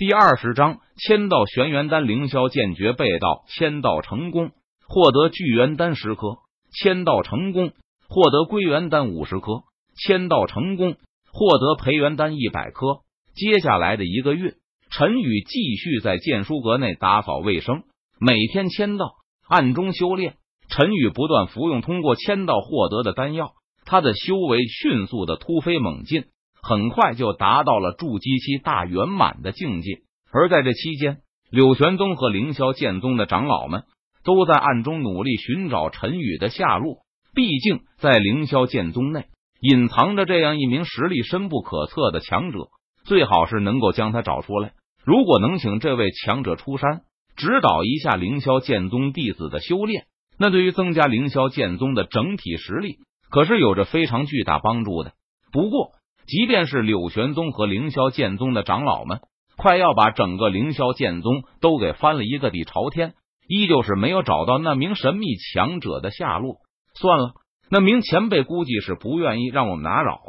第二十章，签到玄元丹，凌霄剑诀被盗，签到成功，获得聚元丹十颗；签到成功，获得归元丹五十颗；签到成功，获得培元丹一百颗。接下来的一个月，陈宇继续在剑书阁内打扫卫生，每天签到，暗中修炼。陈宇不断服用通过签到获得的丹药，他的修为迅速的突飞猛进。很快就达到了筑基期大圆满的境界，而在这期间，柳玄宗和凌霄剑宗的长老们都在暗中努力寻找陈宇的下落。毕竟，在凌霄剑宗内隐藏着这样一名实力深不可测的强者，最好是能够将他找出来。如果能请这位强者出山，指导一下凌霄剑宗弟子的修炼，那对于增加凌霄剑宗的整体实力可是有着非常巨大帮助的。不过，即便是柳玄宗和凌霄剑宗的长老们，快要把整个凌霄剑宗都给翻了一个底朝天，依旧是没有找到那名神秘强者的下落。算了，那名前辈估计是不愿意让我们打扰，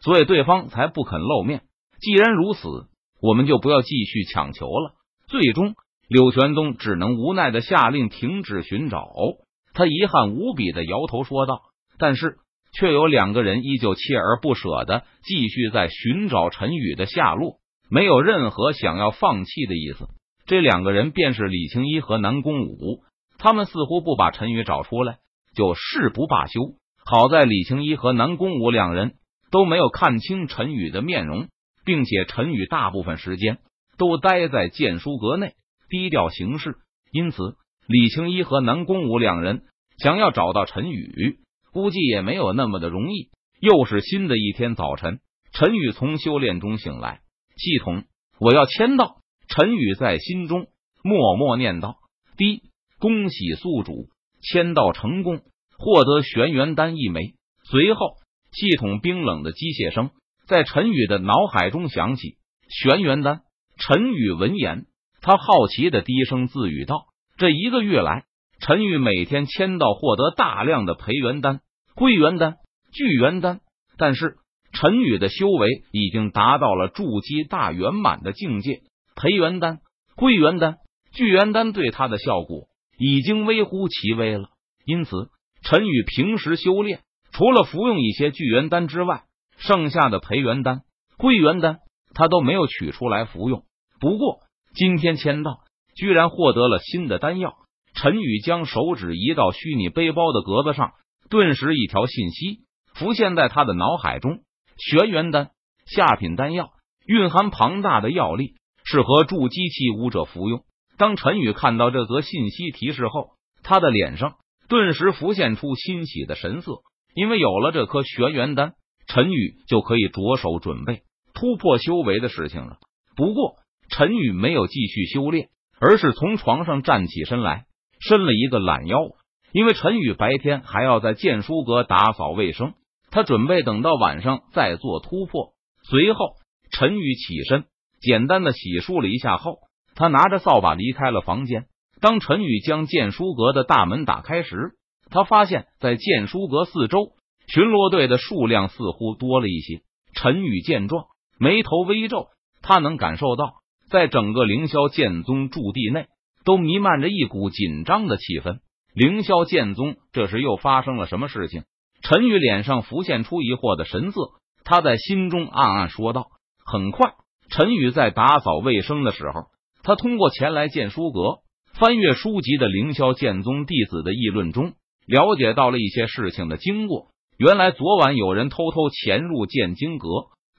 所以对方才不肯露面。既然如此，我们就不要继续强求了。最终，柳玄宗只能无奈的下令停止寻找。他遗憾无比的摇头说道：“但是。”却有两个人依旧锲而不舍的继续在寻找陈宇的下落，没有任何想要放弃的意思。这两个人便是李青一和南宫武，他们似乎不把陈宇找出来就誓不罢休。好在李青一和南宫武两人都没有看清陈宇的面容，并且陈宇大部分时间都待在剑书阁内低调行事，因此李青一和南宫武两人想要找到陈宇。估计也没有那么的容易。又是新的一天早晨，陈宇从修炼中醒来。系统，我要签到。陈宇在心中默默念道：“第一，恭喜宿主签到成功，获得玄元丹一枚。”随后，系统冰冷的机械声在陈宇的脑海中响起：“玄元丹。”陈宇闻言，他好奇的低声自语道：“这一个月来。”陈宇每天签到获得大量的培元丹、归元丹、聚元丹，但是陈宇的修为已经达到了筑基大圆满的境界，培元丹、归元丹、聚元丹对他的效果已经微乎其微了。因此，陈宇平时修炼除了服用一些聚元丹之外，剩下的培元丹、归元丹他都没有取出来服用。不过今天签到，居然获得了新的丹药。陈宇将手指移到虚拟背包的格子上，顿时一条信息浮现在他的脑海中：玄元丹，下品丹药，蕴含庞大的药力，适合筑基期武者服用。当陈宇看到这则信息提示后，他的脸上顿时浮现出欣喜的神色，因为有了这颗玄元丹，陈宇就可以着手准备突破修为的事情了。不过，陈宇没有继续修炼，而是从床上站起身来。伸了一个懒腰，因为陈宇白天还要在剑书阁打扫卫生，他准备等到晚上再做突破。随后，陈宇起身，简单的洗漱了一下后，他拿着扫把离开了房间。当陈宇将剑书阁的大门打开时，他发现，在剑书阁四周，巡逻队的数量似乎多了一些。陈宇见状，眉头微皱，他能感受到，在整个凌霄剑宗驻地内。都弥漫着一股紧张的气氛。凌霄剑宗这时又发生了什么事情？陈宇脸上浮现出疑惑的神色，他在心中暗暗说道。很快，陈宇在打扫卫生的时候，他通过前来剑书阁翻阅书籍的凌霄剑宗弟子的议论中，了解到了一些事情的经过。原来，昨晚有人偷偷潜入剑经阁，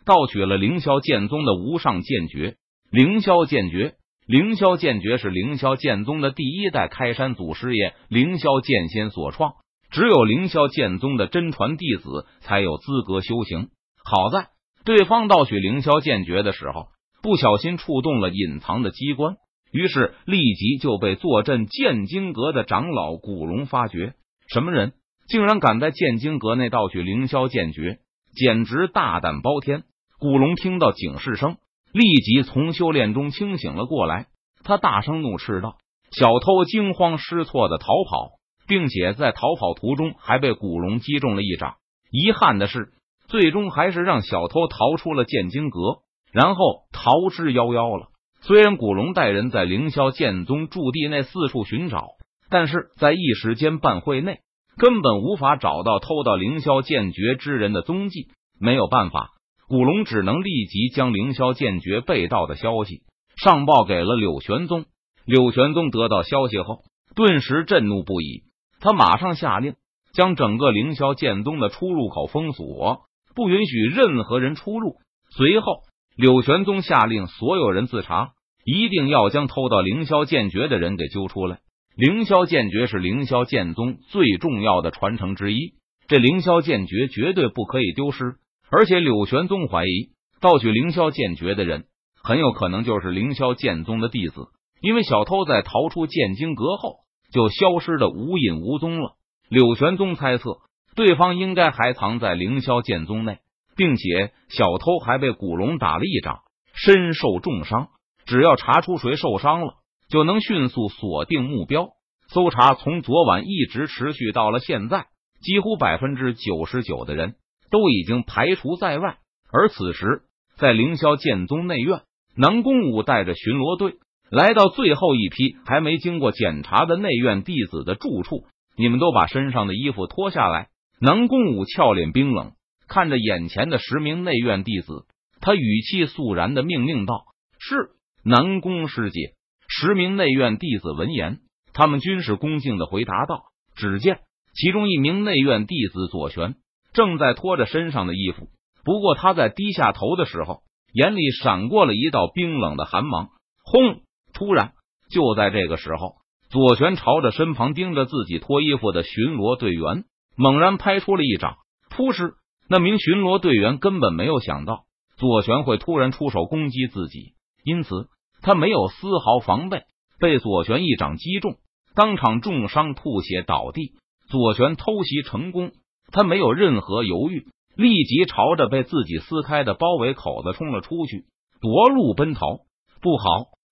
盗取了凌霄剑宗的无上剑诀——凌霄剑诀。凌霄剑诀是凌霄剑宗的第一代开山祖师爷凌霄剑仙所创，只有凌霄剑宗的真传弟子才有资格修行。好在对方盗取凌霄剑诀的时候，不小心触动了隐藏的机关，于是立即就被坐镇剑经阁的长老古龙发觉。什么人竟然敢在剑经阁内盗取凌霄剑诀，简直大胆包天！古龙听到警示声。立即从修炼中清醒了过来，他大声怒斥道：“小偷惊慌失措的逃跑，并且在逃跑途中还被古龙击中了一掌。遗憾的是，最终还是让小偷逃出了剑经阁，然后逃之夭夭了。虽然古龙带人在凌霄剑宗驻地内四处寻找，但是在一时间半会内根本无法找到偷到凌霄剑诀之人的踪迹。没有办法，古龙只能立即将凌霄剑诀被盗的消息上报给了柳玄宗。柳玄宗得到消息后，顿时震怒不已，他马上下令将整个凌霄剑宗的出入口封锁，不允许任何人出入。随后。柳玄宗下令所有人自查，一定要将偷到凌霄剑诀的人给揪出来。凌霄剑诀是凌霄剑宗最重要的传承之一，这凌霄剑诀绝对不可以丢失。而且柳玄宗怀疑盗取凌霄剑诀的人很有可能就是凌霄剑宗的弟子，因为小偷在逃出剑经阁后就消失的无影无踪了。柳玄宗猜测，对方应该还藏在凌霄剑宗内。并且小偷还被古龙打了一掌，身受重伤。只要查出谁受伤了，就能迅速锁定目标。搜查从昨晚一直持续到了现在，几乎百分之九十九的人都已经排除在外。而此时，在凌霄剑宗内院，南宫武带着巡逻队来到最后一批还没经过检查的内院弟子的住处。你们都把身上的衣服脱下来。南宫武俏脸冰冷。看着眼前的十名内院弟子，他语气肃然的命令道：“是南宫师姐。”十名内院弟子闻言，他们均是恭敬的回答道：“只见其中一名内院弟子左旋正在脱着身上的衣服，不过他在低下头的时候，眼里闪过了一道冰冷的寒芒。轰！突然，就在这个时候，左旋朝着身旁盯着自己脱衣服的巡逻队员猛然拍出了一掌，扑哧！那名巡逻队员根本没有想到左旋会突然出手攻击自己，因此他没有丝毫防备，被左旋一掌击中，当场重伤吐血倒地。左旋偷袭成功，他没有任何犹豫，立即朝着被自己撕开的包围口子冲了出去，夺路奔逃。不好，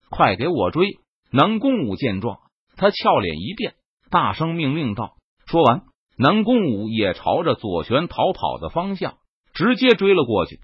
快给我追！南宫武见状，他俏脸一变，大声命令道。说完。南宫武也朝着左旋逃跑的方向直接追了过去。